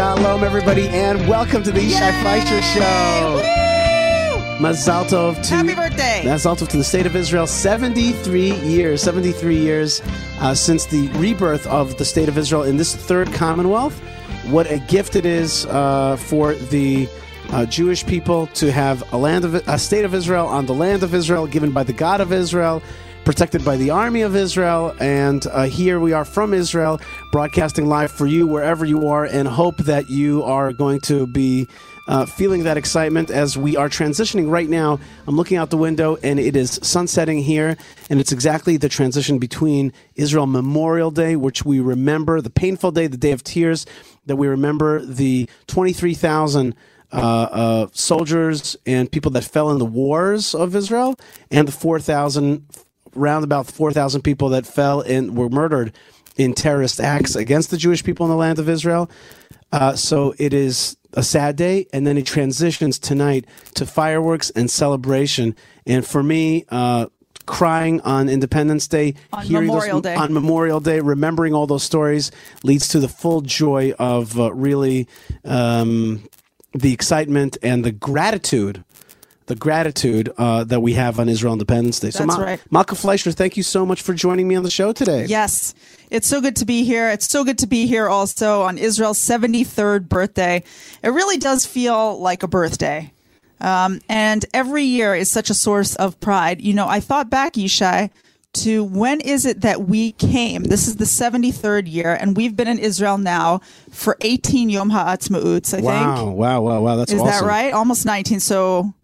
Shalom, everybody, and welcome to the Yishai Fleisher Show. Mazal Tov to Happy birthday. Mazal Tov to the state of Israel. Seventy-three years, seventy-three years uh, since the rebirth of the state of Israel in this third Commonwealth. What a gift it is uh, for the uh, Jewish people to have a land of a state of Israel on the land of Israel, given by the God of Israel protected by the army of Israel. And uh, here we are from Israel, broadcasting live for you wherever you are, and hope that you are going to be. Uh, feeling that excitement as we are transitioning right now. I'm looking out the window and it is sunsetting here, and it's exactly the transition between Israel Memorial Day, which we remember, the painful day, the day of tears, that we remember the 23,000 uh, uh, soldiers and people that fell in the wars of Israel, and the 4,000 round about 4,000 people that fell and were murdered in terrorist acts against the Jewish people in the land of Israel. Uh, so it is a sad day, and then it transitions tonight to fireworks and celebration. And for me, uh, crying on Independence Day, On hearing Memorial those, Day. on Memorial Day, remembering all those stories leads to the full joy of uh, really um, the excitement and the gratitude. The gratitude uh, that we have on Israel Independence Day. So, That's Ma- right. Malka Fleisher, thank you so much for joining me on the show today. Yes, it's so good to be here. It's so good to be here also on Israel's 73rd birthday. It really does feel like a birthday. Um, and every year is such a source of pride. You know, I thought back, Yishai, to when is it that we came? This is the 73rd year, and we've been in Israel now for 18 Yom HaAtzmaut, I Wow, think. wow, wow, wow. That's Is awesome. that right? Almost 19. So,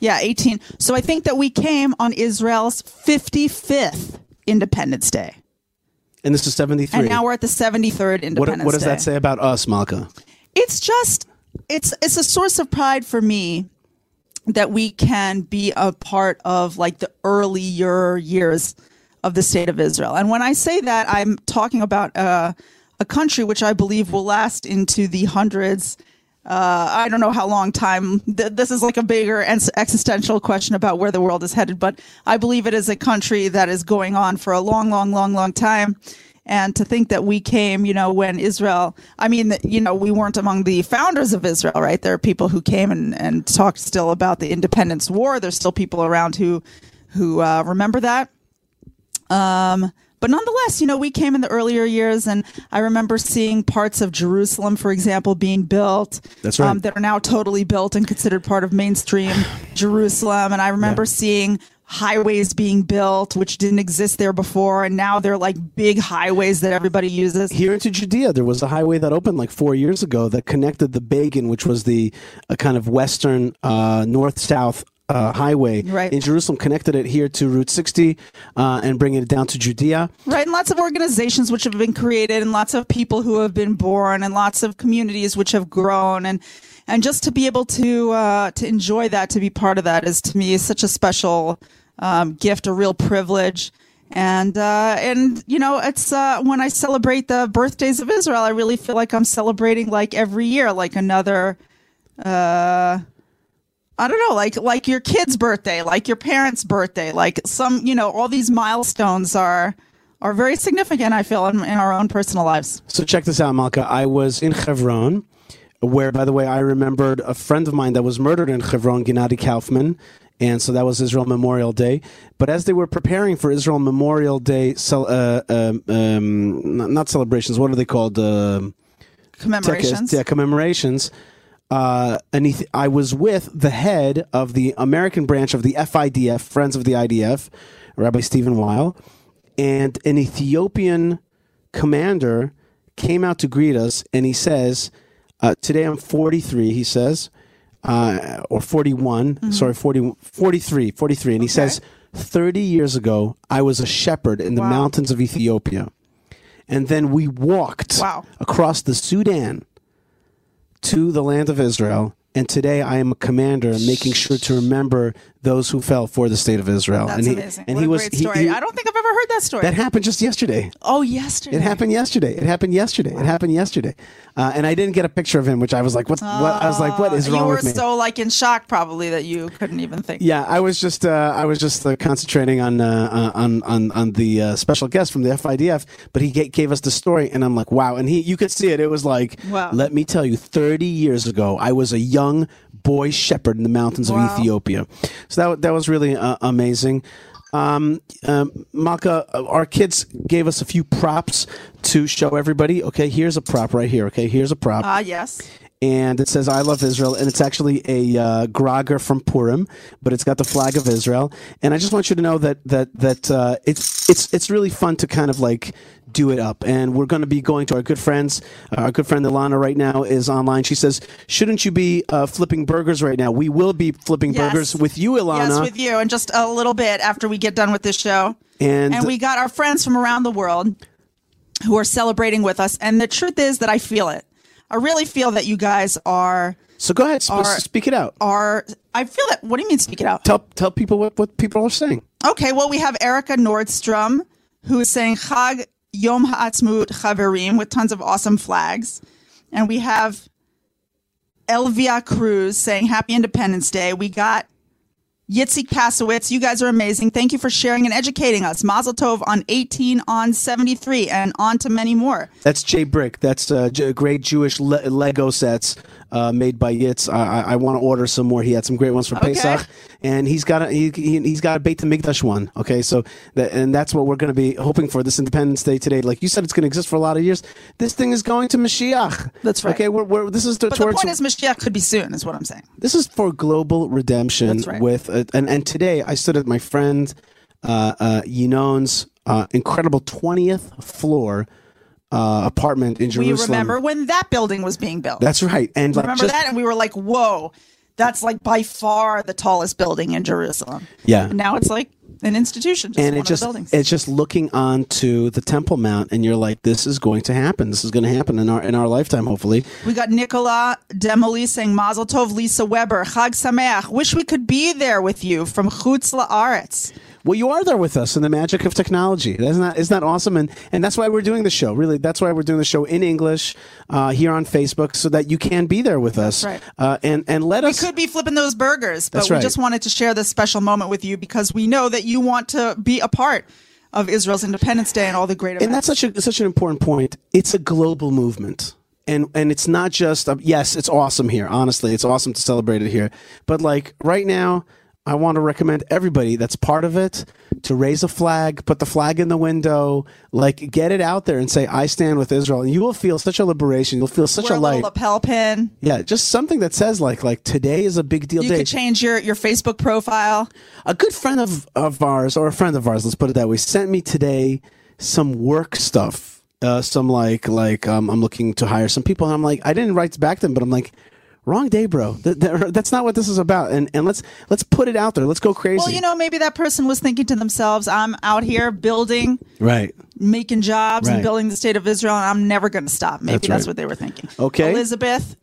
yeah, 18. So I think that we came on Israel's 55th Independence Day. And this is 73. And now we're at the 73rd what, Independence what does Day. that say about us, Malka? It's just it's it's a source of pride for me that we can be a part of like the earlier years of the state of Israel. And when I say that, I'm talking about uh, a country which I believe will last into the hundreds. Uh, I don't know how long time. Th- this is like a bigger and existential question about where the world is headed, but I believe it is a country that is going on for a long, long, long, long time. And to think that we came, you know, when Israel, I mean, you know, we weren't among the founders of Israel, right? There are people who came and, and talked still about the independence war. There's still people around who, who uh, remember that. Um, but nonetheless, you know, we came in the earlier years, and I remember seeing parts of Jerusalem, for example, being built. That's right. Um, that are now totally built and considered part of mainstream Jerusalem. And I remember Yeah. seeing highways being built, which didn't exist there before, and now they're like big highways that everybody uses. Here into Judea, there was a highway that opened like four years ago that connected the Begin, which was the uh, kind of western uh, north south. Uh, highway Right. in Jerusalem connected it here to Route 60 uh, and bringing it down to Judea. Right, and lots of organizations which have been created, and lots of people who have been born, and lots of communities which have grown, and and just to be able to uh, to enjoy that, to be part of that, is to me such a special um, gift, a real privilege. And uh, and you know, it's uh, when I celebrate the birthdays of Israel, I really feel like I'm celebrating like every year, like another. Uh, I don't know, like like your kid's birthday, like your parents' birthday, like some, you know, all these milestones are are very significant. I feel in, in our own personal lives. So check this out, Malka. I was in Hebron, where, by the way, I remembered a friend of mine that was murdered in Hebron, Gennady Kaufman. And so that was Israel Memorial Day. But as they were preparing for Israel Memorial Day, uh, um, um, not- not celebrations, what are they called? Uh, Commemorations. yeah, commemorations. Uh, he, I was with the head of the American branch of the FIDF, Friends of the IDF, Rabbi Steven Weil, and an Ethiopian commander came out to greet us, and he says, uh, "Today I'm 43." He says, uh, or 41. Sorry, 40, 43, 43, and he says, "30 years ago, I was a shepherd in the Wow. mountains of Ethiopia." And then we walked Wow. across the Sudan to the land of Israel. And today I am a commander making sure to remember those who fell for the state of Israel. That's and he, amazing. And what he a was great story. he- I don't think I've ever heard that story. that happened just yesterday. oh, yesterday. It happened yesterday. It happened yesterday. It happened yesterday. Uh, and I didn't get a picture of him, which I was like, what? what? I was like, what is Uh, you wrong with me? You were so like in shock, probably that you couldn't even think. Yeah, I was just uh, I was just uh, concentrating on uh, on on on the uh, special guest from the FIDF, but he gave us the story, and I'm like, wow! And he, you could see it. It was like, Wow. let me tell you, 30 years ago, I was a young boy shepherd in the mountains Wow. of Ethiopia. So that that was really uh, amazing. Um, um, Malka, uh, our kids gave us a few props to show everybody. Okay, here's a prop right here. Okay, here's a prop Ah, yes. and it says "I love Israel," and it's actually a uh, grogger from Purim, but it's got the flag of Israel. And I just want you to know that that that uh, it's it's it's really fun to kind of like do it up. And we're going to be going to our good friends. Uh, our good friend Ilana right now is online. She says, "Shouldn't you be uh, flipping burgers right now?" We will be flipping Yes. burgers with you, Ilana. Yes, with you, and just a little bit after we get done with this show. And- and we got our friends from around the world who are celebrating with us. And the truth is that I feel it. I really feel that you guys are so go ahead, Our- speak it out. are. I feel that. What do you mean? Speak it out. Tell tell people what, what people are saying. Okay, well, we have Erica Nordstrom who is saying Chag Yom Ha'atzmaut Chaverim with tons of awesome flags. And we have Elvia Cruz saying Happy Independence Day. We got Yitzi Kasowitz. You guys are amazing. Thank you for sharing and educating us. Mazel Tov on 18 on 73 and on to many more. That's JBrick. That's uh, great Jewish le- Lego sets uh, made by Yitz. I, I, I want to order some more. He had some great ones for Okay. Pesach, and he's got a he, he, he's got a Beit Hamikdash one. Okay, so that, and that's what we're going to be hoping for this Independence Day today. Like you said, it's going to exist for a lot of years. This thing is going to Mashiach. That's right. Okay, we're, we're this is the, But the point is, Mashiach could be soon, is what I'm saying. this is for global redemption That's right. with uh, and and today I stood at my friend uh, uh, Yinon's uh, incredible twentieth floor uh, apartment in Jerusalem. We remember when that building was being built. That's right. And like remember just, that? And we were like, whoa, that's like by far the tallest building in Jerusalem. Yeah. And now it's like an institution, just and it just buildings it's just looking onto the Temple Mount, and you're like, this is going to happen. This is going to happen in our in our lifetime, hopefully. we got Nicola Demoli saying Mazel Tov, Lisa Weber, Chag Sameach. Wish we could be there with you from Chutz La'aretz. Well, you are there with us in the magic of technology. Isn't that isn't that awesome? And and that's why we're doing the show. Really, that's why we're doing the show in English uh, here on Facebook, so that you can be there with us. right. Uh, and and let We us. We could be flipping those burgers, but That's we just wanted to share this special moment with you because we know that you want to be a part of Israel's Independence Day and all the great events. and that's such a such an important point. It's a global movement. And, and it's not just uh, yes, it's awesome here. Honestly, it's awesome to celebrate it here. But like right now, I want to recommend everybody that's part of it to raise a flag, put the flag in the window, like get it out there and say I stand with Israel, and you will feel such a liberation. You'll feel such Wear a a light. lapel pin. Yeah, just something that says like like today is a big deal You day. could change your, your Facebook profile. a good friend of, of ours, or a friend of ours, let's put it that way, sent me today some work stuff. Uh, some like like um, I'm looking to hire some people, and I'm like I didn't write back to them, but I'm like, wrong day, bro. Th- th- that's not what this is about. And and let's let's put it out there. Let's go crazy. Well, you know, maybe that person was thinking to themselves, I'm out here building, right? making jobs, Right. and building the state of Israel, and I'm never going to stop. Maybe That's that's, right. what they were thinking. Okay. Elizabeth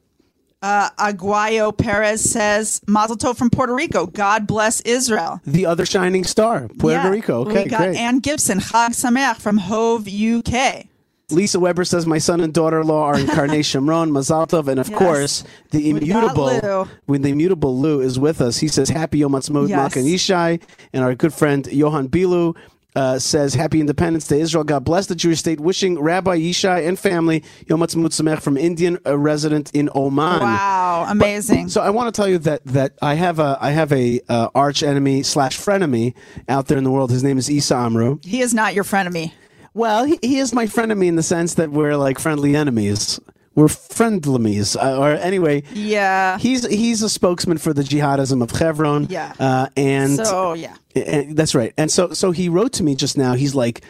uh, Aguayo Perez says, Mazel Tov from Puerto Rico. God bless Israel. The other shining star, Puerto Yeah. Rico. Okay, we got great. Ann Gibson, Chag Sameach from Hove, UK. Lisa Weber says my son and daughter-in-law are in Karnei Shomron, Mazal Tov, and of Yes. course the immutable Lou. when the immutable Lou is with us. He says happy Yom Ha'atzmaut Yes. Malkan and our good friend Johan Bilu. Uh, says happy Independence Day, Israel. God bless the Jewish state. Wishing Rabbi Yishai and family Yom Ha'atzmaut Samech from Indian uh, resident in Oman. Wow, amazing. So I want to tell you that that I have a I have a uh, arch enemy slash frenemy out there in the world. His name is Issa Amro. he is not your frenemy. Well, he, he is my frenemy in the sense that we're like friendly enemies. We're friendlemies, uh, or anyway. Yeah. He's he's a spokesman for the jihadism of Hebron. Yeah. Uh, and, So, yeah. and that's right. And so so he wrote to me just now. He's like,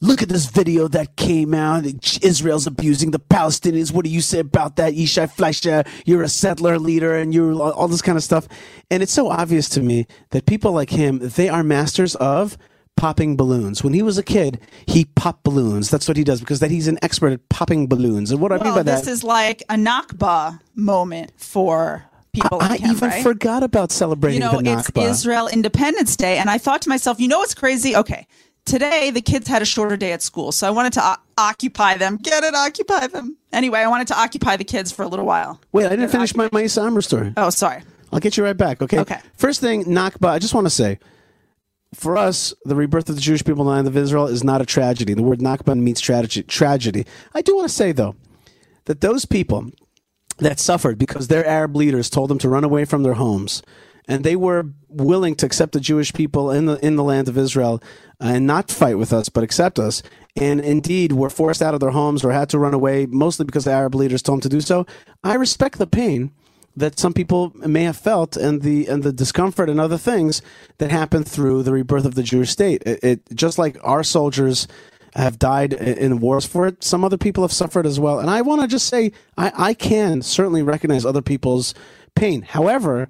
"Look at this video that came out. Israel's abusing the Palestinians. What do you say about that, Yishai Fleisher? You're a settler leader, and you're all this kind of stuff." And it's so obvious to me that people like him, they are masters of popping balloons. When he was a kid, he popped balloons. That's what he does because that he's an expert at popping balloons. And what I mean Well, by that, this is like a Nakba moment for people I like him, even right? forgot about celebrating you know, the it's. Israel Independence Day, and I thought to myself, you know what's crazy? Okay, today the kids had a shorter day at school, so I wanted to o- occupy them. Get it? Occupy them. Anyway, I wanted to occupy the kids for a little while. Wait, I didn't finish my, my Issa Amro story. Oh, sorry. I'll get you right back, okay? Okay. First thing, Nakba, I just want to say, for us, the rebirth of the Jewish people in the land of Israel is not a tragedy. The word Nakba means tragedy. tragedy. I do want to say, though, that those people that suffered because their Arab leaders told them to run away from their homes, and they were willing to accept the Jewish people in the in the land of Israel uh, and not fight with us, but accept us, and indeed were forced out of their homes or had to run away, mostly because the Arab leaders told them to do so. I respect the pain that some people may have felt and the and the discomfort and other things that happened through the rebirth of the Jewish state. It, it just like our soldiers have died in wars for it, some other people have suffered as well. And I want to just say I, I can certainly recognize other people's pain. However,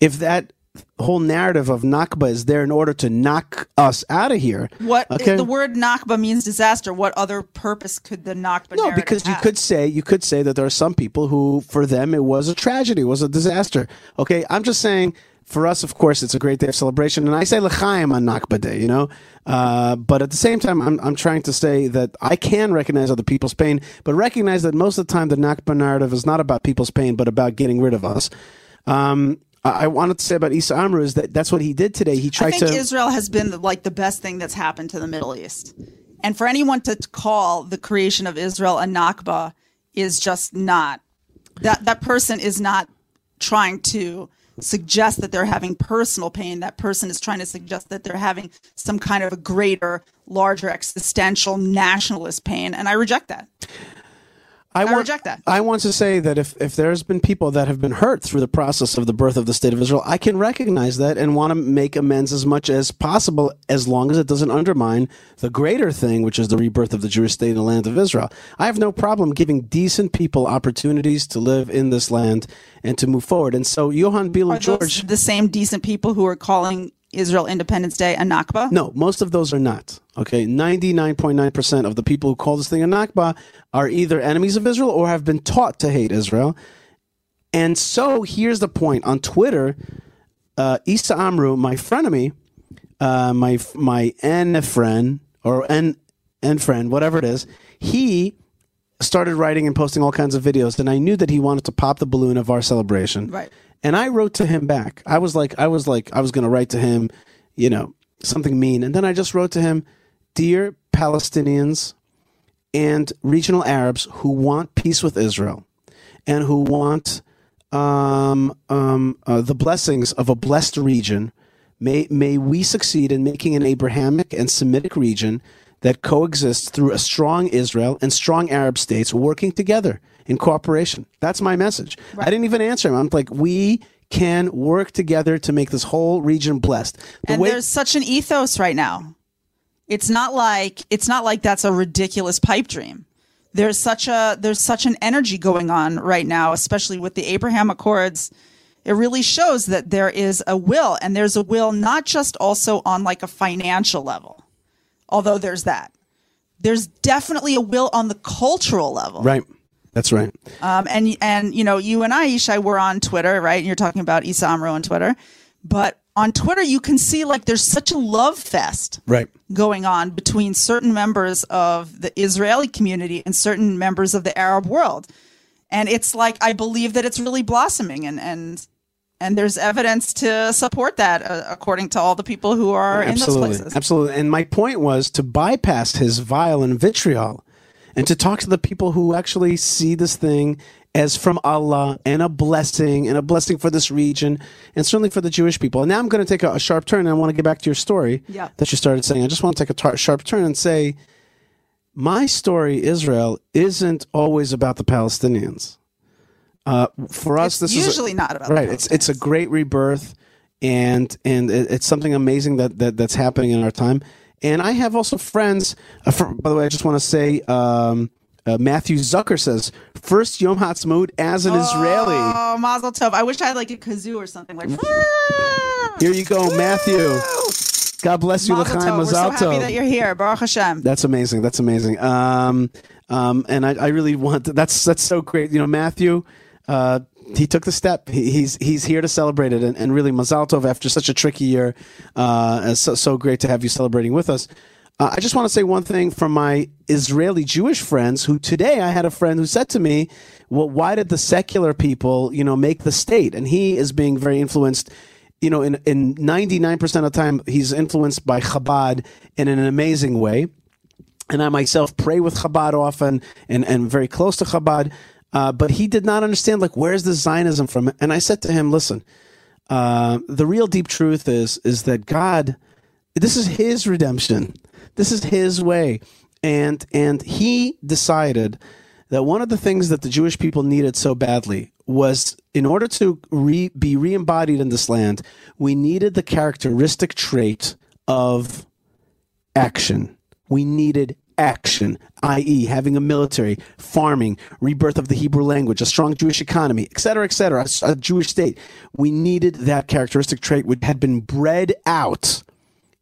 if that whole narrative of Nakba is there in order to knock us out of here, What Okay. the word Nakba means disaster. What other purpose could the Nakba No, because you could say you could say that there are some people who, for them, it was a tragedy, it was a disaster. Okay, I'm just saying. For us, of course, it's a great day of celebration, and I say l'chaim on Nakba Day, you know. Uh, but at the same time, I'm I'm trying to say that I can recognize other people's pain, but recognize that most of the time the Nakba narrative is not about people's pain, but about getting rid of us. Um, I I wanted to say about Issa Amro is that that's what he did today. He I tried think to. Israel has been like the best thing that's happened to the Middle East. And for anyone to call the creation of Israel a Nakba is just not that that person is not trying to suggest that they're having personal pain. That person is trying to suggest that they're having some kind of a greater, larger existential nationalist pain. And I reject that. I, want, reject that. I want to say that if, if there's been people that have been hurt through the process of the birth of the state of Israel, I can recognize that and want to make amends as much as possible, as long as it doesn't undermine the greater thing, which is the rebirth of the Jewish state in the land of Israel. I have no problem giving decent people opportunities to live in this land and to move forward. And so, Johann Biel Are and those George. the same decent people who are calling Israel Independence Day a Nakba? No, most of those are not. Okay, 99.9% of the people who call this thing a Nakba are either enemies of Israel or have been taught to hate Israel. And so here's the point on Twitter, uh, Issa Amro, my frenemy, uh, my my N friend or N N friend, whatever it is, he started writing and posting all kinds of videos, and I knew that he wanted to pop the balloon of our celebration. Right. And I wrote to him back. I was like, I was like, I was going to write to him, you know, something mean, and then I just wrote to him, dear Palestinians and regional Arabs who want peace with Israel, and who want um, um, uh, the blessings of a blessed region. May, may we succeed in making an Abrahamic and Semitic region that coexists through a strong Israel and strong Arab states working together in cooperation. That's my message. I didn't even answer him. I'm like, we can work together to make this whole region blessed. The and way- there's such an ethos right now. It's not like it's not like that's a ridiculous pipe dream. There's such a there's such an energy going on right now, especially with the Abraham Accords. It really shows that there is a will, and there's a will not just also on like a financial level, although there's that. There's definitely a will on the cultural level. right. That's right. Um, and and you know, you and I, Yishai, were on Twitter, right? And you're talking about Issa Amro on Twitter, but on Twitter, you can see like there's such a love fest Right. going on between certain members of the Israeli community and certain members of the Arab world, and it's like I believe that it's really blossoming, and and and there's evidence to support that, uh, according to all the people who are in those Absolutely. places. Absolutely. And my point was to bypass his vile and vitriol and to talk to the people who actually see this thing as from Allah and a blessing and a blessing for this region and certainly for the Jewish people. And now I'm going to take a, a sharp turn and I want to get back to your story Yeah. that you started saying. I just want to take a tar- sharp turn and say my story, Israel, isn't always about the Palestinians. Uh, for us, It's this is a- usually not about the right. It's it's a great rebirth, and and it, it's something amazing that, that that's happening in our time. And I have also friends. Uh, for, by the way, I just want to say. Um, uh, Matthew Zucker says, first Yom Ha'atzmaut as an Israeli. Oh, Mazel Tov! I wish I had like a kazoo or something like. Here you go, Matthew. God bless you, Mazel Tov. We're so happy that you're here. Baruch Hashem. That's amazing. That's amazing. Um, um, and I, I really want to, that's that's so great. You know, Matthew, uh, he took the step. He, he's he's here to celebrate it, and, and really, Mazal Tov after such a tricky year. Uh, it's so, so great to have you celebrating with us. Uh, I just want to say one thing from my Israeli Jewish friends. Who today I had a friend who said to me, "Well, why did the secular people, you know, make the state?" And he is being very influenced. You know, in in ninety nine percent of the time, he's influenced by Chabad in an amazing way. And I myself pray with Chabad often, and and very close to Chabad. Uh, but he did not understand like where's the Zionism from? And I said to him, listen, uh, the real deep truth is is that God, this is His redemption, this is His way, and and He decided that one of the things that the Jewish people needed so badly was in order to re, be re-embodied in this land, we needed the characteristic trait of action. We needed action, i.e., having a military, farming, rebirth of the Hebrew language, a strong Jewish economy, etc., etc., a, a Jewish state. We needed that characteristic trait which had been bred out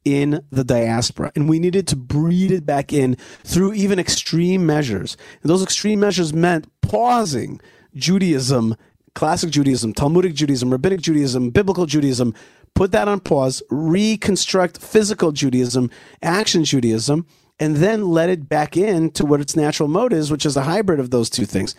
in the diaspora. And we needed to breed it back in through even extreme measures. And those extreme measures meant pausing Judaism, classic Judaism, Talmudic Judaism, rabbinic Judaism, biblical Judaism, put that on pause, reconstruct physical Judaism, action Judaism, and then let it back in to what its natural mode is, which is a hybrid of those two things.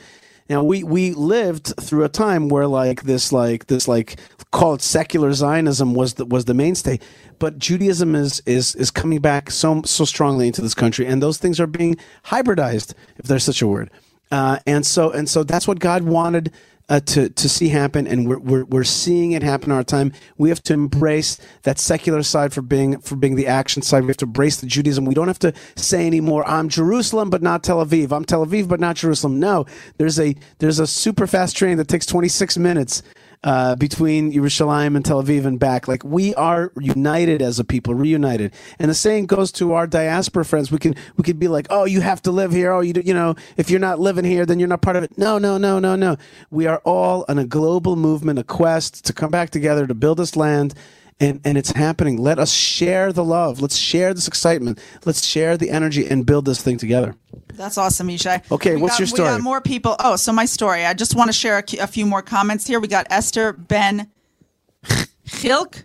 Now we we lived through a time where like this like this like call it secular Zionism was the was the mainstay, but Judaism is is is coming back so so strongly into this country, and those things are being hybridized, if there's such a word. Uh, and so and so that's what God wanted uh, to to see happen, and we're, we're we're seeing it happen in our time. We have to embrace that secular side for being for being the action side. We have to embrace the Judaism. We don't have to say anymore, "I'm Jerusalem, but not Tel Aviv. I'm Tel Aviv, but not Jerusalem." No, there's a there's a super fast train that takes 26 minutes uh, between Yerushalayim and Tel Aviv and back. Like we are united as a people, reunited. And the saying goes to our diaspora friends. We can we could be like, oh, you have to live here. Oh, you do, you know, if you're not living here, then you're not part of it. No, no, no, no, no. We are all on a global movement, a quest to come back together to build this land and and it's happening. Let us share the love. Let's share this excitement. Let's share the energy and build this thing together. That's awesome, Yishai. Okay, We what's got- your story? We got more people. Oh, so my story. I just want to share a, a few more comments here. We got Esther Ben Chilk,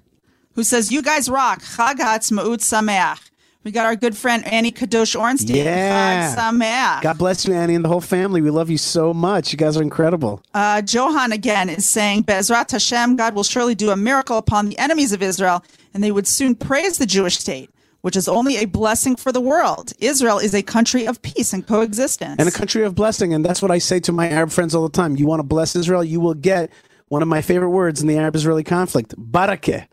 who says, "You guys rock. Chag Ha'atzmaut Sameach." We got our good friend Annie Kadosh Ornstein. Yeah. God bless you, Annie, and the whole family. We love you so much. You guys are incredible. Uh, Johan again is saying, Bezrat Hashem, God will surely do a miracle upon the enemies of Israel, and they would soon praise the Jewish state, which is only a blessing for the world. Israel is a country of peace and coexistence. and a country of blessing. And that's what I say to my Arab friends all the time. You want to bless Israel, you will get one of my favorite words in the Arab Israeli conflict barakeh.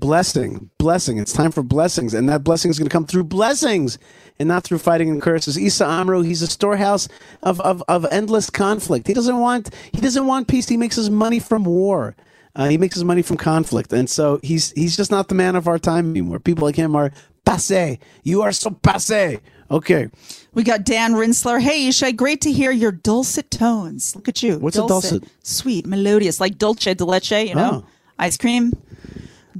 Blessing, blessing. It's time for blessings, and that blessing is going to come through blessings and not through fighting and curses. Issa Amro, he's a storehouse of, of, of endless conflict. He doesn't want he doesn't want peace. He makes his money from war. Uh, he makes his money from conflict, and so he's he's just not the man of our time anymore. People like him are passe. You are so passe. Okay, we got Dan Rinsler. Hey, Yishai, great to hear your dulcet tones. Look at you. What's a dulcet? Sweet, melodious, like dulce de leche, you know? Oh. Ice cream.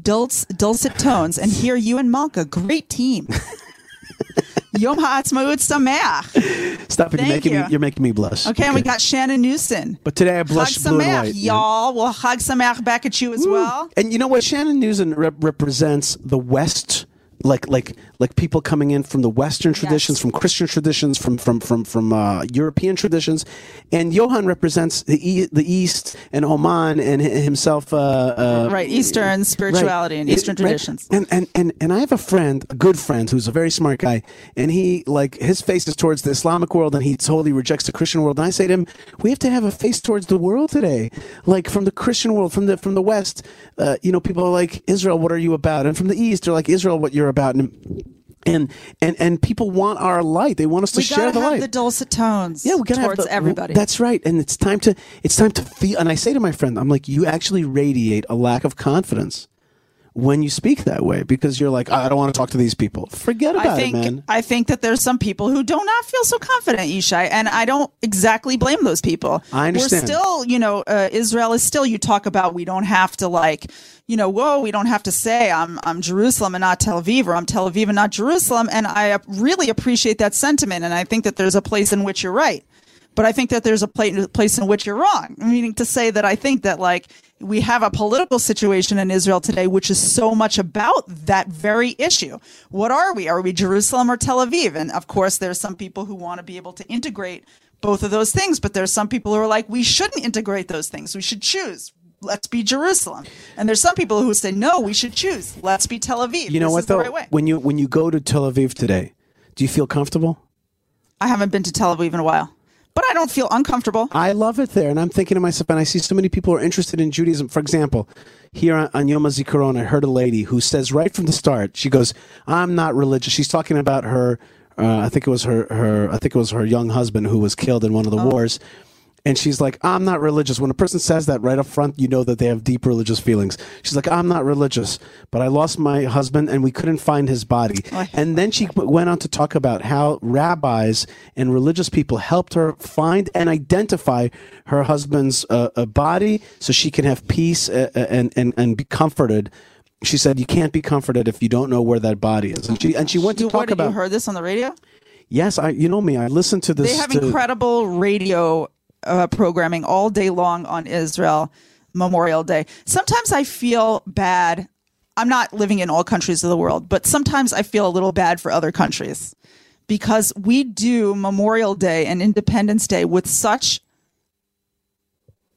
Dulce, dulcet tones. And here you and Malka, great team. Yom Ha'atzmaut Sameach. stop it. You're making you. me you're making me blush. Okay, and we got Shannon Newson. But today I blush Chag blue and Sameach, white. yeah. y'all. Well, Chag Sameach back at you as well. And you know what? Shannon Newson rep- represents the West, like like like people coming in from the Western traditions, Yes. from Christian traditions, from from from from uh, European traditions, and Johan represents the e- the East and Oman and hi- himself. Uh, uh, Right, Eastern spirituality and It- Eastern right. traditions. And, and and and I have a friend, a good friend, who's a very smart guy, and he like his face is towards the Islamic world, and he totally rejects the Christian world. And I say to him, we have to have a face towards the world today, like from the Christian world, from the from the West. Uh, you know, people are like Israel, what are you about? And from the East, they're like Israel, what you're about. And and and and people want our light. They want us to share the light. the dulcet tones Yeah, we gotta towards have the, everybody. That's right, and it's time to it's time to feel. And I say to my friend, I'm like, you actually radiate a lack of confidence when you speak that way because you're like, I don't want to talk to these people. Forget about I think it, man. I think that there's some people who do not feel so confident, Yishai, and I don't exactly blame those people. I understand. We're still, you know, uh, Israel is still. You talk about we don't have to like, you know, whoa, we don't have to say I'm I'm Jerusalem and not Tel Aviv, or I'm Tel Aviv and not Jerusalem, and I really appreciate that sentiment, and I think that there's a place in which you're right. But I think that there's a place in which you're wrong. Meaning to say that I think that like we have a political situation in Israel today, which is so much about that very issue. What are we? Are we Jerusalem or Tel Aviv? And of course, there's some people who want to be able to integrate both of those things, but there's some people who are like, we shouldn't integrate those things. We should choose. Let's be Jerusalem. And there's some people who say, no, we should choose. Let's be Tel Aviv. You know This what though? right way. when you when you go to Tel Aviv today, do you feel comfortable? I haven't been to Tel Aviv in a while, but I don't feel uncomfortable. I love it there, and I'm thinking to myself, and I see so many people are interested in Judaism. For example, here on, on Yom HaZikaron, I heard a lady who says right from the start, she goes, "I'm not religious." She's talking about her. Uh, I think it was her. Her. I think it was her young husband who was killed in one of the wars. And she's like, I'm not religious. When a person says that right up front, you know that they have deep religious feelings. She's like, I'm not religious, but I lost my husband and we couldn't find his body. And then she went on to talk about how rabbis and religious people helped her find and identify her husband's uh, uh, body so she can have peace uh, uh, and, and, and be comforted. She said, You can't be comforted if you don't know where that body is. And she, and she went to You, talk what, about. you heard this on the radio? Yes, I. You know me. I listened to this. They have to- incredible radio uh, programming all day long on Israel Memorial Day. Sometimes I feel bad. I'm not living in all countries of the world, but sometimes I feel a little bad for other countries because we do Memorial Day and Independence Day with such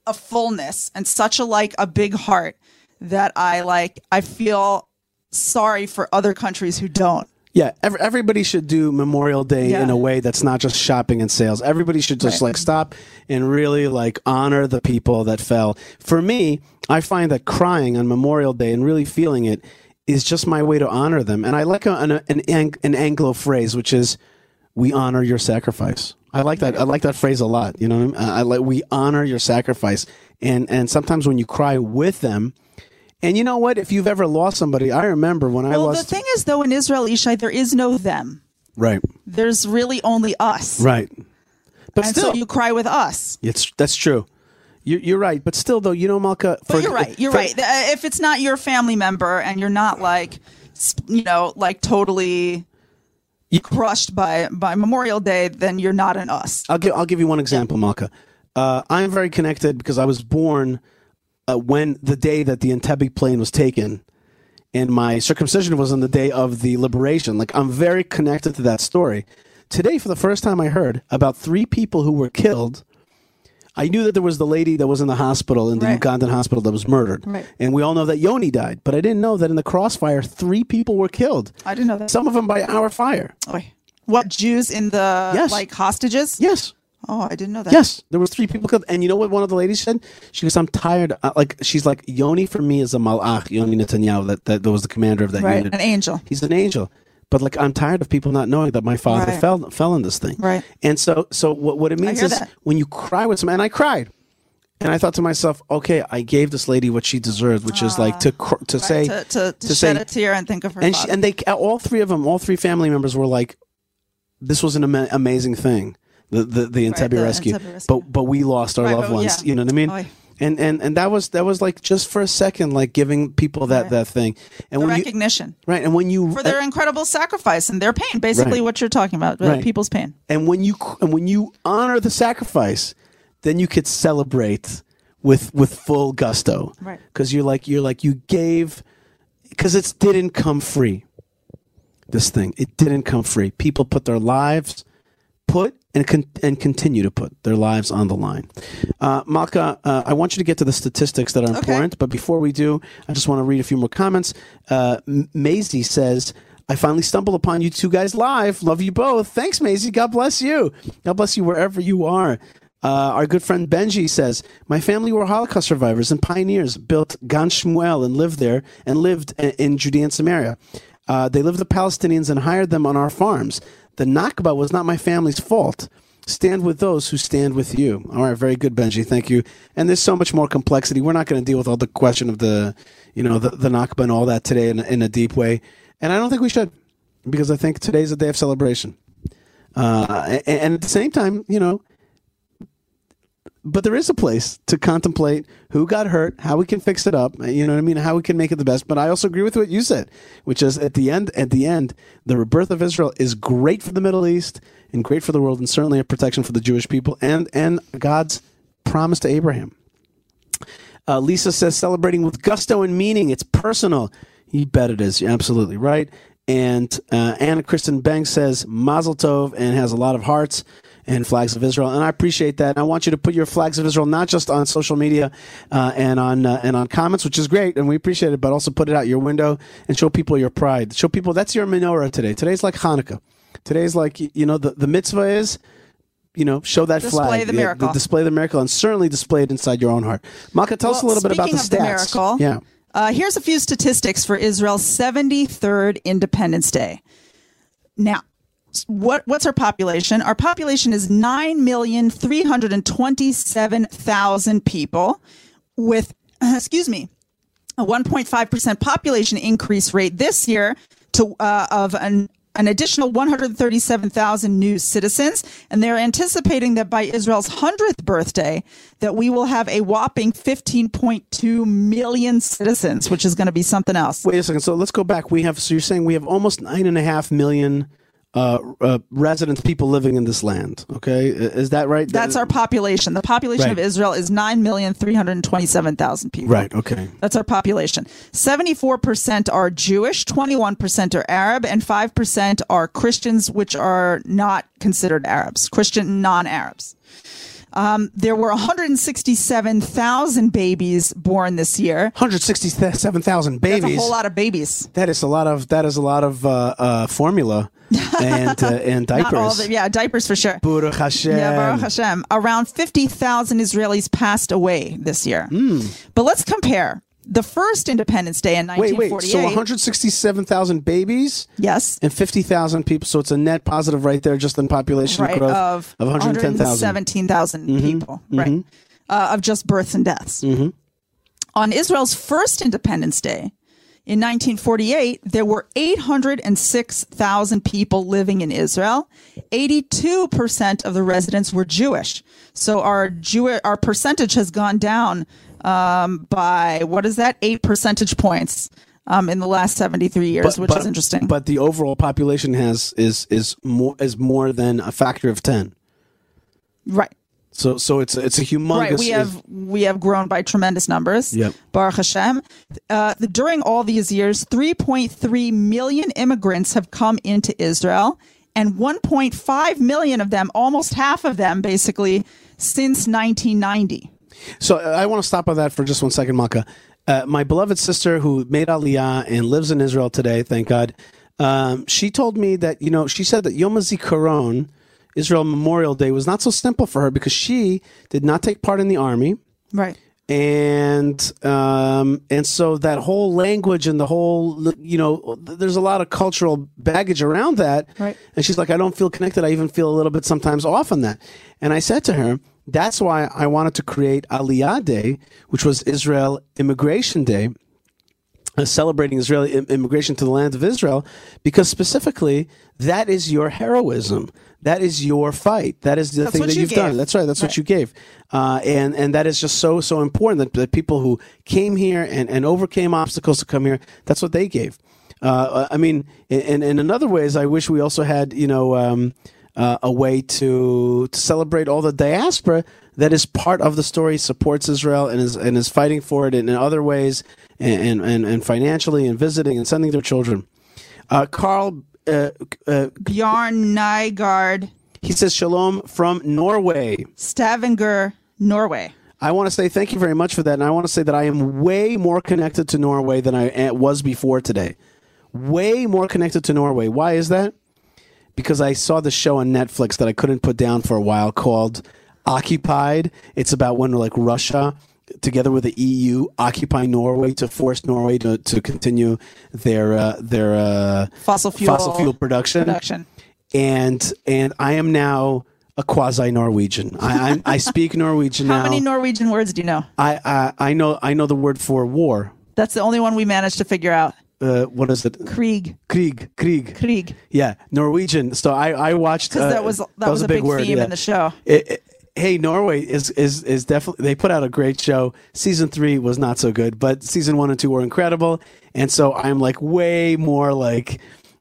a fullness and such a like a big heart that I like I feel sorry for other countries who don't. Yeah, ev- everybody should do Memorial Day Yeah. in a way that's not just shopping and sales. Everybody should just Right. like stop and really like honor the people that fell. For me, I find that crying on Memorial Day and really feeling it is just my way to honor them. And I like a, an, an, an Anglo phrase, which is, "We honor your sacrifice." I like that. I like that phrase a lot. You know, what I, mean? I like we honor your sacrifice, and and sometimes when you cry with them. And you know what? If you've ever lost somebody, I remember when I lost Well, the thing is though in Israel, Yishai, there is no them. right, There's really only us. right. But And still, so you cry with us. It's that's true. You're, you're right, but still, though, you know, Malka. But you're right. You're for- right. If it's not your family member and you're not like, you know, like totally you, crushed by by Memorial Day, then you're not an us. I'll give I'll give you one example, Malka. Uh, I'm very connected because I was born uh, when the day that the Entebbe plane was taken, and my circumcision was on the day of the liberation. Like I'm very connected to that story. Today, for the first time, I heard about three people who were killed. I knew that there was the lady that was in the hospital in the Right. Ugandan hospital that was murdered, Right. and we all know that Yoni died. But I didn't know that in the crossfire, three people were killed. I didn't know that. Some of them by our fire. Oy. What Jews in the Yes. like hostages? Yes. Oh, I didn't know that. Yes, there was three people killed, and you know what? One of the ladies said, she goes, "I'm tired." Uh, like she's like, "Yoni for me is a malach." Yoni Netanyahu, that that was the commander of that Right, unit. an angel. He's an angel, but like I'm tired of people not knowing that my father Right. fell fell in this thing. Right. And so so what what it means is that. when you cry with someone, and I cried, and I thought to myself, okay, I gave this lady what she deserved, which is like to cr- to say to, to, to, to shed say- a tear and think of her and she, and they all three of them, all three family members were like, "This was an ama- amazing thing, the the, the Entebbe the rescue. Entebbe rescue. But but we lost our Right, loved but ones. yeah. You know what I mean? And and and that was that was like just for a second, like giving people that Right. that thing. And the when you recognition right, and when you for their incredible sacrifice and their pain. Basically, Right. what you're talking about, uh, Right. people's pain. and when you and when you honor the sacrifice, then you could celebrate with with full gusto. Right. Because you're like you're like you gave because it didn't come free. This thing it didn't come free. People put their lives put and con- and continue to put their lives on the line. Uh, Malka, uh, I want you to get to the statistics that are important, but before we do, I just want to read a few more comments. Uh, M- Maisie says. I finally stumbled upon you two guys live. Love you both. Thanks, Maisie. God bless you. God bless you wherever you are. Uh, our good friend Benji says, My family were Holocaust survivors and pioneers, built Gan Shmuel and lived there and lived in Judea and Samaria. Uh, they lived the Palestinians and hired them on our farms. The Nakba was not my family's fault. Stand with those who stand with you. All right, very good, Benji. Thank you. And there's so much more complexity. We're not going to deal with all the question of the, you know, the, the Nakba and all that today in, in a deep way. And I don't think we should, because I think today's a day of celebration. Uh, and, and at the same time, you know, but there is a place to contemplate who got hurt, how we can fix it up. You know what I mean? How we can make it the best. But I also agree with what you said, which is at the end, at the end, the rebirth of Israel is great for the Middle East and great for the world, and certainly a protection for the Jewish people and and God's promise to Abraham. Uh, Lisa says celebrating with gusto and meaning. It's personal. You bet it is. You're absolutely right. And uh, Anna Kristen Banks says Mazel Tov and has a lot of hearts and flags of Israel, and I appreciate that. And I want you to put your flags of Israel not just on social media uh, and on uh, and on comments, which is great, and we appreciate it, but also put it out your window and show people your pride. Show people that's your menorah today. Today's like Hanukkah. Today's like you know the, the mitzvah is you know, show that flag Display flag. the miracle. display the miracle, and certainly display it inside your own heart. Maka, tell us a little bit about the stats. the miracle, Yeah. Uh, here's a few statistics for Israel's 73rd Independence Day. Now, what what's our population? Our population is nine million three hundred and twenty-seven thousand people, with excuse me, a 1.5 percent population increase rate this year to uh, of an an additional 137,000 new citizens, and they're anticipating that by Israel's 100th birthday, that we will have a whopping 15.2 million citizens, which is going to be something else. Wait a second. So let's go back. We have. So you're saying we have almost nine and a half million uh, uh, residents, people living in this land. Okay, is that right? That's our population. The population of Israel is 9,327,000 people. right. Okay. That's our population. 74% are Jewish, 21% are Arab, and 5% are Christians, which are not considered Arabs, Christian non Arabs. Um, there were 167,000 babies born this year. 167,000 babies. That's a whole lot of babies. That is a lot of. That is a lot of uh, uh, formula and uh, and diapers. Not all the, yeah, diapers for sure. Baruch Hashem. Yeah, Baruch Hashem. Around 50,000 Israelis passed away this year. Hmm. But let's compare. The first Independence Day in Wait, wait. 1948. So 167,000 babies yes. and 50,000 people. So it's a net positive right there, just in population right, growth of, of 110,000. 117,000 Mm-hmm. people, right, uh, of just births and deaths. On Israel's first Independence Day in 1948, there were 806,000 people living in Israel. 82% of the residents were Jewish. So our Jew- our percentage has gone down um, by what is that? Eight percentage points. Um, in the last 73 years, which is interesting. But the overall population has is is more is more than a factor of 10. right. So so it's it's a humongous. Right, we have we have grown by tremendous numbers. Yep. Baruch Hashem. Uh, the, during all these years, 3.3 million immigrants have come into Israel, and 1.5 million of them, almost half of them, basically, since 1990. So uh, I want to stop on that for just one second, Maka. Uh, my beloved sister who made Aliyah and lives in Israel today, thank God, um, she told me that, you know, she said that Yom HaZikaron, Israel Memorial Day, was not so simple for her because she did not take part in the army. Right. and um, and so that whole language and the whole you know there's a lot of cultural baggage around that Right. and she's like i don't feel connected i even feel a little bit sometimes off on that and i said to her that's why i wanted to create aliyah day which was israel immigration day uh, celebrating Israeli im- immigration to the land of Israel, because specifically that is your heroism, that is your fight, that is the That's thing that you you've done. That's right. That's what you gave, uh, and and that is just so so important that the people who came here and, and overcame obstacles to come here. That's what they gave. Uh, I mean, in, in in other ways, I wish we also had you know. Um, uh, a way to to celebrate all the diaspora that is part of the story, supports Israel and is and is fighting for it in, in other ways, and, and and financially and visiting and sending their children. Uh, Carl, uh, uh, Bjarn Nygaard, he says shalom from Norway. Stavanger, Norway. I want to say thank you very much for that, and I want to say that I am way more connected to Norway than I uh, was before today. Way more connected to Norway. Why is that? Because I saw the show on Netflix that I couldn't put down for a while called Occupied. It's about when like Russia, together with the EU, occupy Norway to force Norway to, to continue their uh, their uh, Fossil fuel fossil fuel production. production. And and I am now a quasi Norwegian. I, I I speak Norwegian How now. many Norwegian words do you know? I, I I know I know the word for war. That's the only one we managed to figure out. Uh, what is it? Krieg. Krieg, Krieg. Krieg. Yeah, Norwegian. So I I watched Because uh, that was that, was, a big, word, theme yeah. in the show. It- it- hey, Norway is is is definitely they put out a great show. Season three was not so good, but season one and two were incredible, and so I'm like way more like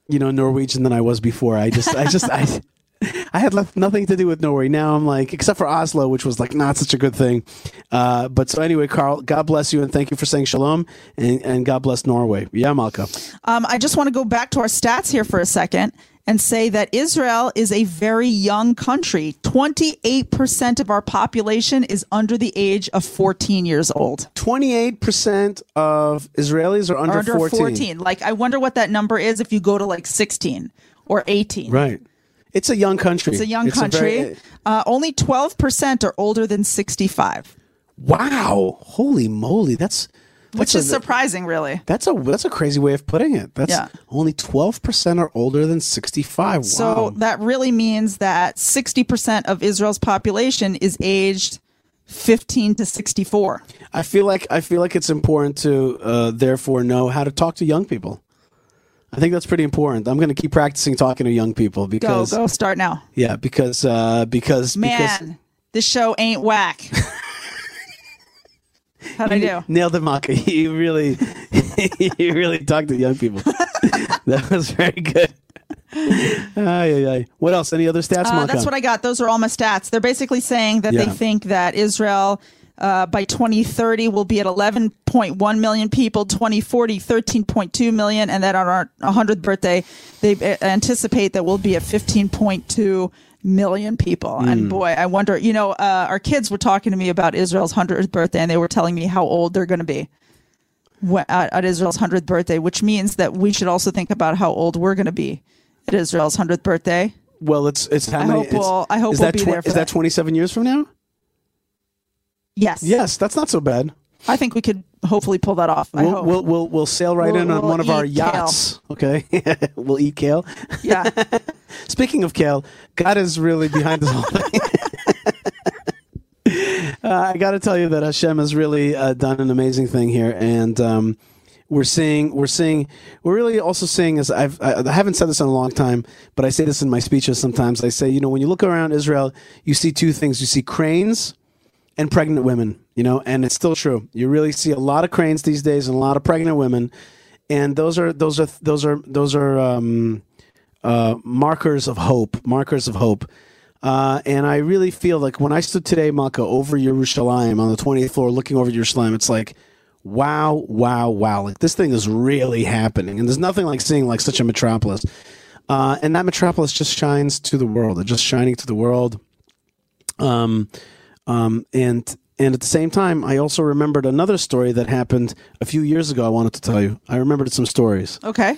you know Norwegian than I was before. I just I just I. I had left nothing to do with Norway. Now I'm like, except for Oslo, which was like not such a good thing. Uh, but so anyway, Carl, God bless you and thank you for saying shalom and, and God bless Norway. Yeah, Malka. Um, I just want to go back to our stats here for a second and say that Israel is a very young country. 28% of our population is under the age of 14 years old. 28% of Israelis are under, under 14. 14. Like, I wonder what that number is if you go to like 16 or 18. Right. It's a young country. It's a young it's country. A very, uh, only 12% are older than 65. Wow. Holy moly. That's. That's Which is a, surprising, really. That's a that's a crazy way of putting it. That's yeah. only twelve percent are older than sixty five. Wow. So that really means that sixty percent of Israel's population is aged fifteen to sixty four. I feel like I feel like it's important to uh, therefore know how to talk to young people. I think that's pretty important. I'm going to keep practicing talking to young people because go go start now. Yeah, because uh, because man, because, this show ain't whack. How'd I do? Nailed it, Malka. You really, you really talked to young people. that was very good. Ay, ay, ay. What else? Any other stats, uh, That's what I got. Those are all my stats. They're basically saying that yeah. they think that Israel uh, by 2030 we'll be at 11.1 million people. 2040 13.2 million. And that on our 100th birthday they anticipate that we'll be at 15.2 million people. Mm. and boy i wonder you know uh, our kids were talking to me about israel's 100th birthday and they were telling me how old they're going to be at, at israel's 100th birthday which means that we should also think about how old we're going to be at israel's 100th birthday. Well it's it's how I many hope we'll, I hope is we'll that be tw- there is that 27 years from now Yes. Yes, that's not so bad. I think we could hopefully pull that off. I we'll, hope. We'll, we'll, we'll sail right We'll- in on we'll one of our yachts. Okay. we'll eat kale. yeah. Speaking of kale, God is really behind this whole thing. uh, I got to tell you that Hashem has really uh, done an amazing thing here, and um, we're seeing we're seeing we're really also seeing as I've I, I haven't said this in a long time, but I say this in my speeches sometimes. I say, you know, when you look around Israel, you see two things: you see cranes and pregnant women. You know, and it's still true. You really see a lot of cranes these days and a lot of pregnant women, and those are those are those are those are um, uh, markers of hope. Markers of hope. Uh, and I really feel like when I stood today, Malka, over Yerushalayim on the 20th floor, looking over Yerushalayim, it's like, wow, wow, wow! Like this thing is really happening, and there's nothing like seeing like such a metropolis. Uh, and that metropolis just shines to the world. It's just shining to the world. Um, um, and and at the same time, I also remembered another story that happened a few years ago. I wanted to tell you. I remembered some stories. Okay.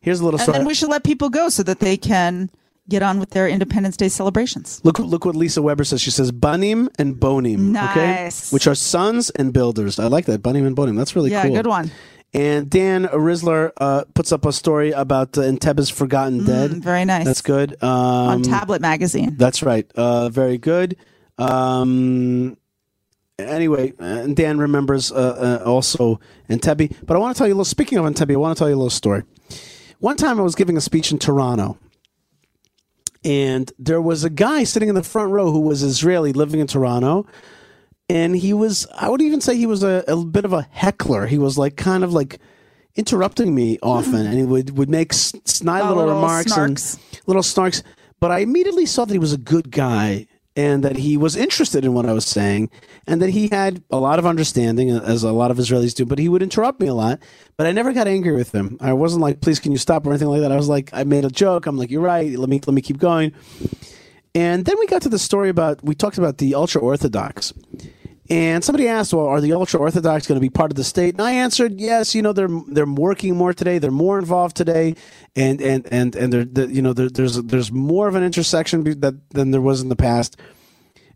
Here's a little And story. then we should let people go so that they can get on with their Independence Day celebrations. Look, look what Lisa Weber says. She says banim and bonim, okay, Nice. which are sons and builders. I like that banim and bonim. That's really Yeah, cool. good one. And Dan Risler uh, puts up a story about uh, Entebbe's Forgotten Dead. Mm, very nice. That's good. Um, On Tablet Magazine. That's right. Uh, very good. Um, anyway, and Dan remembers uh, uh, also Entebbe. But I want to tell you a little. Speaking of Entebbe, I want to tell you a little story. One time, I was giving a speech in Toronto, and there was a guy sitting in the front row who was Israeli, living in Toronto. And he was, I would even say he was a, a bit of a heckler. He was like kind of like interrupting me often, and he would, would make snide Oh, little, little remarks snarks. and little snarks. But I immediately saw that he was a good guy and that he was interested in what I was saying and that he had a lot of understanding, uh, as a lot of Israelis do. But he would interrupt me a lot. But I never got angry with him. I wasn't like, "Please, can you stop?" or anything like that. I was like, I made a joke. I'm like, "You're right. Let me let me keep going." And then we got to the story about we talked about the ultra orthodox. And somebody asked, "Well, are the ultra orthodox going to be part of the state?" And I answered, "Yes. You know, they're they're working more today. They're more involved today, and and and and they're, the, you know there, there's there's more of an intersection that than there was in the past."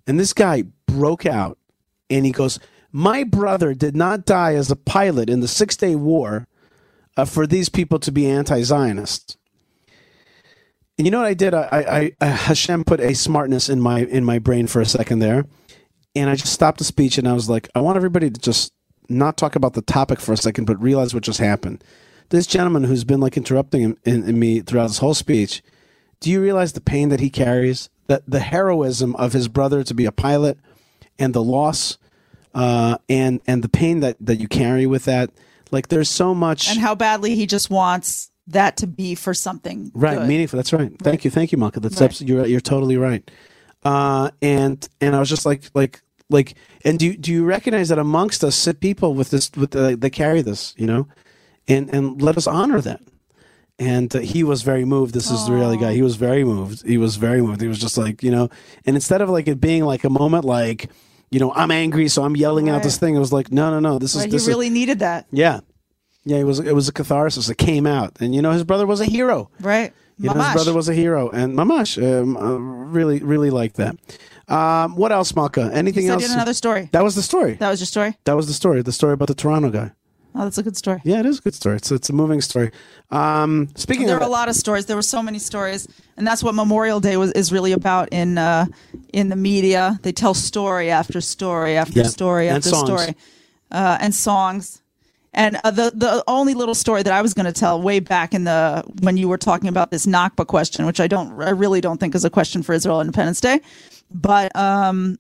And this guy broke out, and he goes, "My brother did not die as a pilot in the Six Day War uh, for these people to be anti-Zionist." And you know what I did? I, I, I Hashem put a smartness in my in my brain for a second there, and I just stopped the speech and I was like, I want everybody to just not talk about the topic for a second, but realize what just happened. This gentleman who's been like interrupting him, in, in me throughout this whole speech, do you realize the pain that he carries? That the heroism of his brother to be a pilot, and the loss, uh, and and the pain that that you carry with that. Like there's so much and how badly he just wants that to be for something right good. meaningful. That's right. Thank you, thank you, Malka. That's Right. abs- you're you're totally right. Uh, and and I was just like like like and do you, do you recognize that amongst us sit people with this with the, they carry this you know, and and let us honor that. And uh, he was very moved. This is the really guy. He was very moved. He was very moved. He was just like you know, and instead of like it being like a moment like. You know, I'm angry, so I'm yelling out this thing. It was like, no, no, no. This is Right, this he is really needed that yeah, yeah. It was it was a catharsis. It came out, and you know, his brother was a hero. right You know, his brother was a hero, and Mamash um, uh, really, really liked that. Um, what else, Malka? Anything you said else? you had another story that was the story. that was your story That was the story. The story about the Toronto guy. oh that's a good story Yeah, it is a good story. It's it's a moving story. Um, speaking of there were a lot of stories. There were so many stories, and that's what Memorial Day was is really about in uh, in the media. They tell story after story after Yeah, story and after songs. story, uh, and songs. And uh, the the only little story that I was going to tell way back in the when you were talking about this Nakba question, which I don't I really don't think is a question for Israel Independence Day, but um,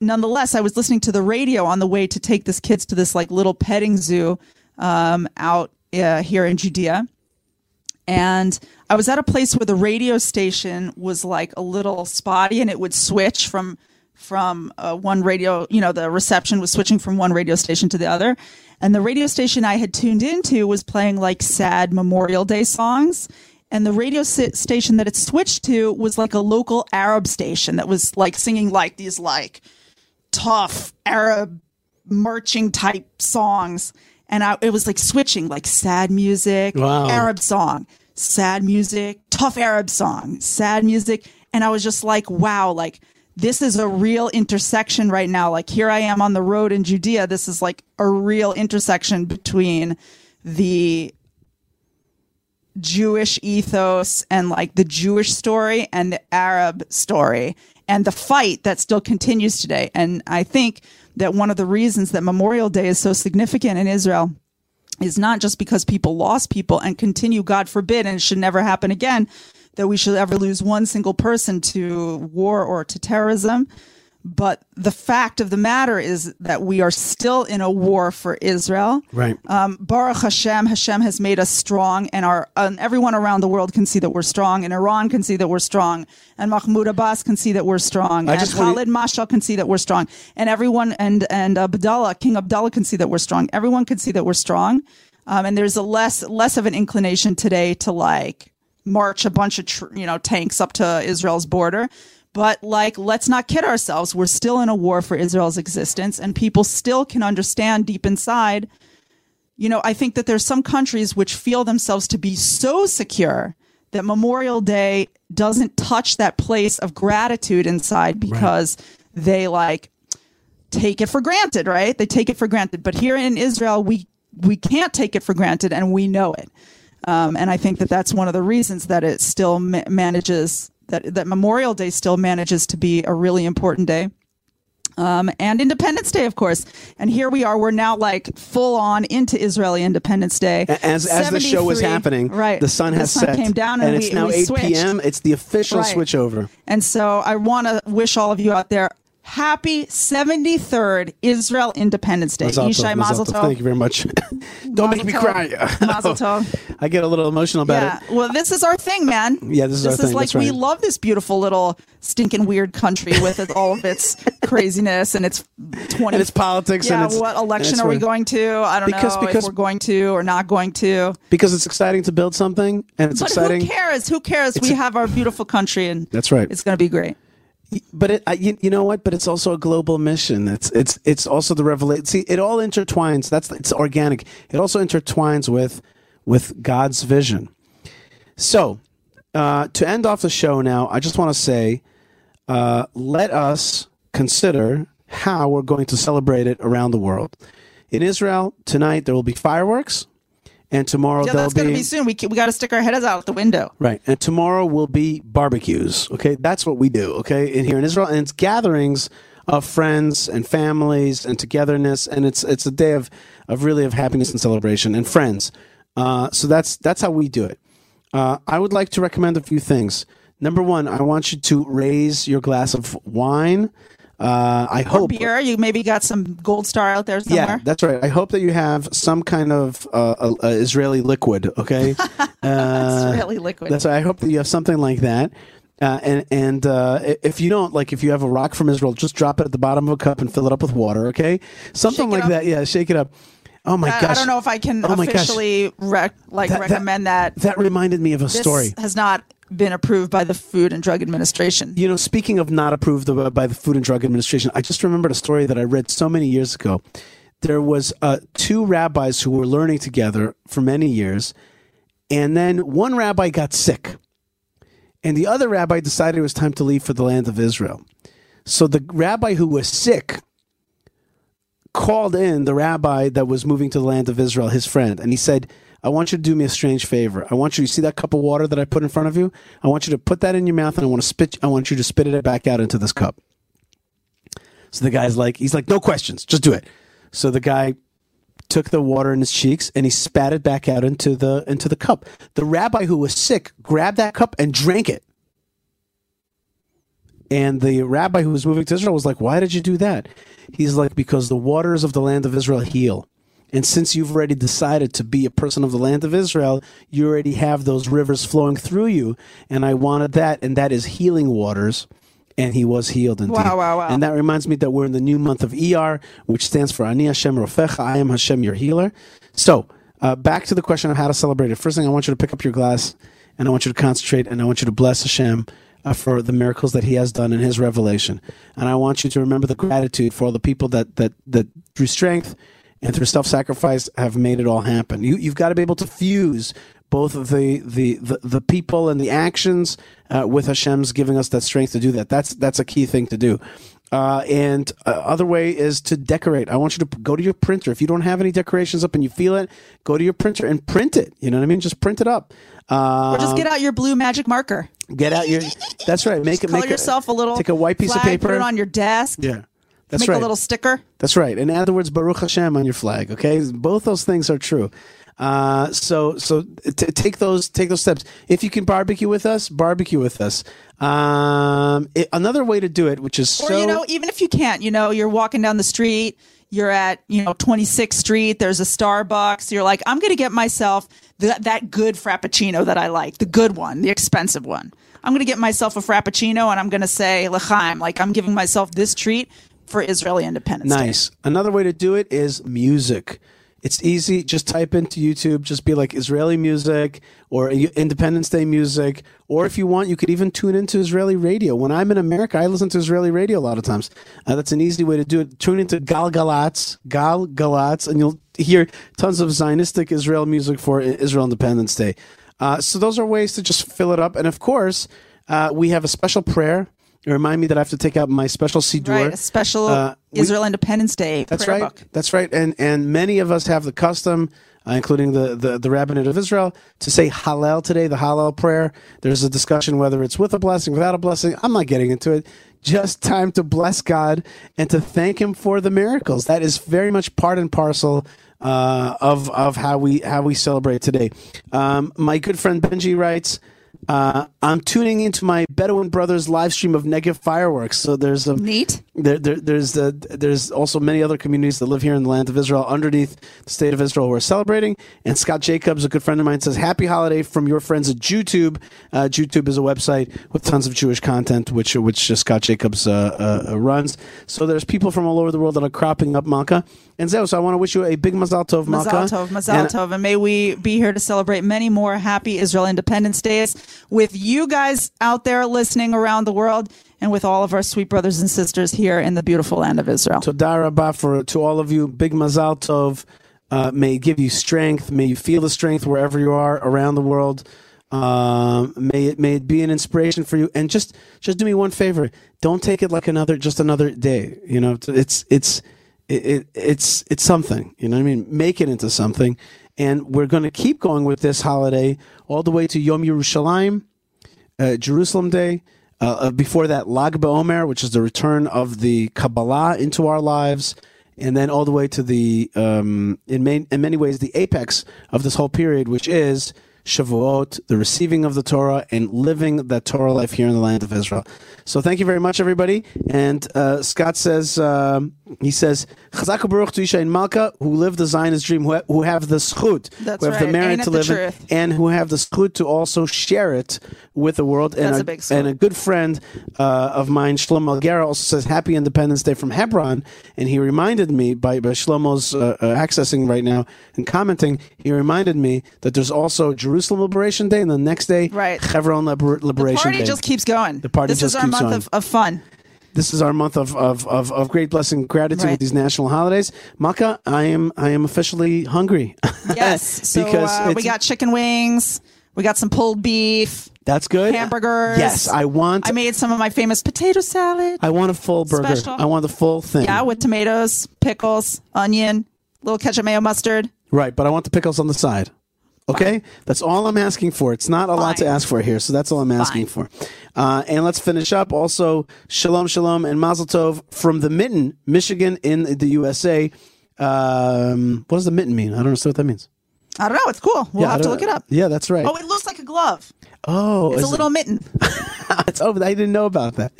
nonetheless, I was listening to the radio on the way to take this kids to this like little petting zoo um, out uh, here in Judea. And I was at a place where the radio station was like a little spotty and it would switch from from uh, one radio, you know, the reception was switching from one radio station to the other. And the radio station I had tuned into was playing like sad Memorial Day songs. And the radio station that it switched to was like a local Arab station that was like singing like these like tough Arab marching type songs. And I, it was like switching, like sad music, Wow. Arab song, sad music, tough Arab song, sad music. And I was just like, wow, like this is a real intersection right now. Like here I am on the road in Judea. This is like a real intersection between the Jewish ethos and like the Jewish story and the Arab story and the fight that still continues today. And I think that one of the reasons that Memorial Day is so significant in Israel is not just because people lost people and continue, God forbid, and it should never happen again, that we should ever lose one single person to war or to terrorism. But the fact of the matter is that we are still in a war for Israel. Right. Um, Baruch Hashem, Hashem has made us strong, and our and everyone around the world can see that we're strong, and Iran can see that we're strong, and Mahmoud Abbas can see that we're strong, I and Khalid Mashal can see that we're strong, and everyone and and Abdullah, King Abdullah can see that we're strong. Everyone can see that we're strong, um, and there's a less less of an inclination today to like march a bunch of tr- you know tanks up to Israel's border. But like, let's not kid ourselves. We're still in a war for Israel's existence, and people still can understand deep inside you know, I think that there's some countries which feel themselves to be so secure that Memorial Day doesn't touch that place of gratitude inside because they like take it for granted, right? They take it for granted. But here in Israel, we we can't take it for granted, and we know it. Um, and I think that that's one of the reasons that it still ma- manages that that Memorial Day still manages to be a really important day um, and Independence Day, of course. And here we are. We're now like full on into Israeli Independence Day. As as the show was happening, right? the sun has the sun set, came down, and, it's we, now we 8 switched. p.m. It's the official Right. switch over. And so I want to wish all of you out there happy 73rd Israel Independence Day. Mazel Yishai mazel tov. Thank you very much. Don't make me cry. Mazel tov. I get a little emotional about Yeah. it. Well, this is our thing, man. Yeah, this is this our is thing. like That's right. we love this beautiful little stinking weird country with it, all of its craziness and its 20 And it's politics Yeah, and it's what election it's are we going to? I don't Because- know because- if we're going to or not going to. because it's exciting to build something and it's But exciting. who cares? Who cares? we a- have our beautiful country and That's right. it's going to be great. But it, I, you, you know what? But it's also a global mission. It's it's it's also the revelation. See, it all intertwines. That's it's organic. It also intertwines with with God's vision. So, uh, to end off the show now, I just want to say, uh, let us consider how we're going to celebrate it around the world. In Israel tonight, there will be fireworks, and tomorrow Yeah, that's going to be be soon. We, we got to stick our heads out the window. Right. And tomorrow will be barbecues. Okay. That's what we do. Okay. In here in Israel. And it's gatherings of friends and families and togetherness. And it's it's a day of, of really of happiness and celebration and friends. Uh, so that's that's how we do it. Uh, I would like to recommend a few things. Number one, I want you to raise your glass of wine. Uh, I Or hope beer. You maybe got some Gold Star out there somewhere. Yeah, that's right. I hope that you have some kind of uh, uh, uh, Israeli liquid. Okay, uh, Israeli liquid. That's right. I hope that you have something like that. Uh, and and uh, if you don't, like, if you have a rock from Israel, just drop it at the bottom of a cup and fill it up with water. Okay, something Shake like that. Yeah, shake it up. Oh my gosh! I don't know if I can Oh officially rec- like That- that- recommend that. That reminded me of a This story. has not been approved by the Food and Drug Administration. You know, speaking of not approved by the Food and Drug Administration, I just remembered a story that I read so many years ago. There was uh, two rabbis who were learning together for many years, and then one rabbi got sick, and the other rabbi decided it was time to leave for the land of Israel. So the rabbi who was sick called in the rabbi that was moving to the land of Israel, his friend, and he said, I want you to do me a strange favor. I want you to see that cup of water that I put in front of you. I want you to put that in your mouth, and I want to spit. I want you to spit it back out into this cup. So the guy's like, he's like, no questions, just do it. So the guy took the water in his cheeks and he spat it back out into the into the cup. The rabbi who was sick grabbed that cup and drank it. And the rabbi who was moving to Israel was like, Why did you do that? He's like, Because the waters of the land of Israel heal. And since you've already decided to be a person of the land of Israel, you already have those rivers flowing through you. And I wanted that, and that is healing waters. And he was healed indeed. Wow, wow, wow. And that reminds me that we're in the new month of ER, which stands for Ani Hashem Rofecha, I am Hashem, your healer. So, uh, back to the question of how to celebrate it. First thing, I want you to pick up your glass, and I want you to concentrate, and I want you to bless Hashem uh, for the miracles that He has done in His revelation. And I want you to remember the gratitude for all the people that that that through strength and through self-sacrifice have made it all happen. You, you've got to be able to fuse both the the the, the people and the actions uh, with Hashem's giving us that strength to do that. That's that's a key thing to do. Uh, and uh, other way is to decorate. I want you to go to your printer. If you don't have any decorations up and you feel it, go to your printer and print it. You know what I mean? Just print it up. Uh, Or just get out your blue magic marker. get out your. That's right. Make it. Color Make yourself a little. Take a white piece flag, of paper. Put it on your desk. yeah. That's make right. a little sticker. That's right. In other words, Baruch Hashem on your flag. Okay, both those things are true. Uh, so so t- take those take those steps. If you can barbecue with us, barbecue with us. Um, it- another way to do it, which is Or so you know, even if you can't, you know, you're walking down the street, you're at you know 26th Street. There's a Starbucks. You're like, I'm gonna get myself that that good frappuccino that I like, the good one, the expensive one. I'm gonna get myself a frappuccino, and I'm gonna say l'chaim, like I'm giving myself this treat for Israeli Independence Day. nice. Another way to do it is music. It's easy. Just type into YouTube. Just be like Israeli music or Independence Day music. Or if you want, you could even tune into Israeli radio. When I'm in America, I listen to Israeli radio a lot of times. Uh, that's an easy way to do it. Tune into Galgalatz, Gal Galatz, and you'll hear tons of Zionistic Israel music for Israel Independence Day. Uh, so those are ways to just fill it up. And of course, uh, we have a special prayer. Remind me that I have to take out my special Siddur. Right, a special Uh, we- Israel Independence Day. that's prayer right. book. That's right. And and many of us have the custom, uh, including the, the the rabbinate of Israel, to say Hallel today, the Hallel prayer. There's a discussion whether it's with a blessing, without a blessing. I'm not getting into it. Just time to bless God and to thank Him for the miracles. That is very much part and parcel. Uh, of of how we how we celebrate today. Um, my good friend Benji writes, uh, "I'm tuning into my Bedouin brothers live stream of Negev fireworks." So there's a Neat. there, there, there's the, there's also many other communities that live here in the land of Israel underneath the state of Israel who are celebrating. And Scott Jacobs, a good friend of mine, says, "Happy holiday from your friends at JewTube." Uh, JewTube is a website with tons of Jewish content, which which uh, Scott Jacobs uh, uh, runs. So there's people from all over the world that are cropping up Malka. And Zeo, so I want to wish you a big Mazal Tov, Malka. Mazal Tov, Mazal And- Tov, and may we be here to celebrate many more happy Israel Independence Days with you guys out there listening around the world, and with all of our sweet brothers and sisters here in the beautiful land of Israel. Toda Rabah for to all of you. Big Mazal Tov. Uh, may it give you strength. May you feel the strength wherever you are around the world. Um, may it may it be an inspiration for you. And just just do me one favor. Don't take it like another just another day. You know, it's it's it, it, it's it's something. You know what I mean? Make it into something. And we're going to keep going with this holiday all the way to Yom Yerushalayim, uh, Jerusalem Day. Uh, uh, before that, Lag BaOmer, which is the return of the Kabbalah into our lives, and then all the way to the, um, in, main, in many ways, the apex of this whole period, which is Shavuot, the receiving of the Torah, and living that Torah life here in the land of Israel. So thank you very much, everybody. And uh, Scott says, um, he says, Chazak Baruch to Yishai and Malka, who live the Zionist dream, who, ha- who have the zchut, That's who have the merit to live in, truth? and who have the zchut to also share it with the world. And That's a, a big and a good friend uh, of mine, Shlomo Algera, also says Happy Independence Day from Hebron, and he reminded me by, by Shlomo's uh, uh, accessing right now and commenting. He reminded me that there's also Jerusalem Liberation Day, and the next day, Right. Hebron Liber- Liberation Day. The Party Day. just keeps going. The party this just is our month of, of fun. this is our month of, of, of, of great blessing and gratitude Right. with these national holidays. Malka, I am I am officially hungry. Yes. So because uh, we got chicken wings. We got some pulled beef. that's good. Hamburgers. Yes, I want. I made some of my famous potato salad. I want a full burger. Special. I want the full thing. yeah, with tomatoes, pickles, onion, little ketchup, mayo, mustard. Right, but I want the pickles on the side. Okay, that's all I'm asking for. It's not a lot to ask for here, so that's all I'm asking for. Uh, and let's finish up. Also, shalom, shalom, and mazel tov from the Mitten, Michigan, in the USA. Um, what does the mitten mean? I don't understand what that means. I don't know. It's cool. We'll Yeah, I have to don't- look it up. Yeah, that's right. Oh, it looks like a glove. Oh, It's is a it- little mitten. It's over. I didn't know about that.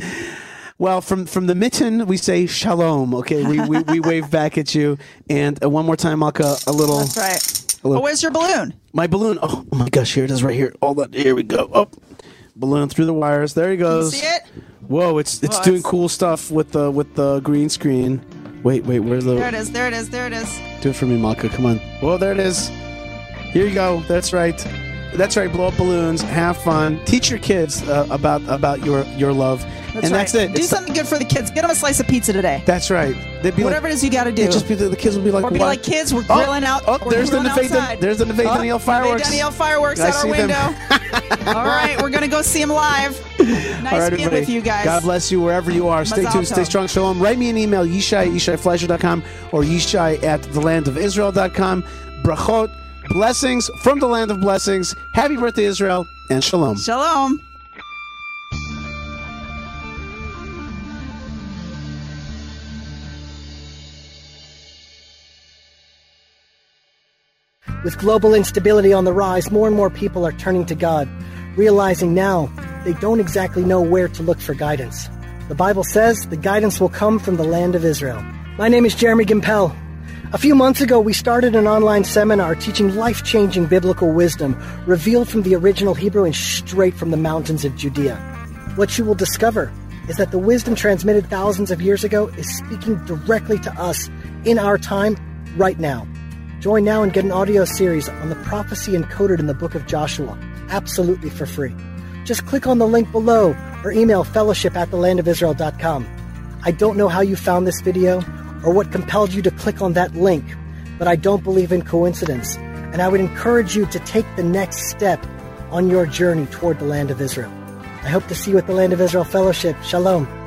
Well, from from the mitten, we say shalom. Okay, we we, we wave back at you, and uh, one more time, Malka, a little. That's right. Hello. Oh, where's your balloon? My balloon. Oh, oh my gosh, here it is, right here. Hold on, here we go. Oh, balloon through the wires. There he goes. see it? Whoa, it's it's Whoa, doing it's- cool stuff with the with the green screen. Wait, wait, where's the? There it is. There it is. There it is. Do it for me, Malka. Come on. Whoa, there it is. Here you go. That's right. That's right. Blow up balloons. Have fun. Teach your kids uh, about about your your love. That's and right. that's it. Do It's- something good for the kids. Get them a slice of pizza today. That's right. They'd be Whatever like, it is you got to do. Just be the, the kids will be like, or be what? like, kids, we're Oh, grilling out. Oh, there's the grilling there's the Neve Oh, Daniel fireworks. Daniel fireworks I at our see them. window. All right, we're gonna go see them live. Nice right, being with you guys. God bless you wherever you are. Stay Mazal tuned, stay strong, shalom. Write me an email, yishai at yishaifleisher.com or yishai at thelandofisrael.com. Brachot, blessings from the land of blessings. Happy birthday, Israel, and shalom. Shalom. With global instability on the rise, more and more people are turning to God, realizing now they don't exactly know where to look for guidance. The Bible says the guidance will come from the land of Israel. My name is Jeremy Gimpel. A few months ago, we started an online seminar teaching life changing biblical wisdom revealed from the original Hebrew and straight from the mountains of Judea. What you will discover is that the wisdom transmitted thousands of years ago is speaking directly to us in our time, right now. Join now and get an audio series on the prophecy encoded in the book of Joshua, absolutely for free. Just click on the link below or email fellowship at thelandofisrael.com. I don't know how you found this video or what compelled you to click on that link, but I don't believe in coincidence, and I would encourage you to take the next step on your journey toward the land of Israel. I hope to see you at the Land of Israel Fellowship. Shalom.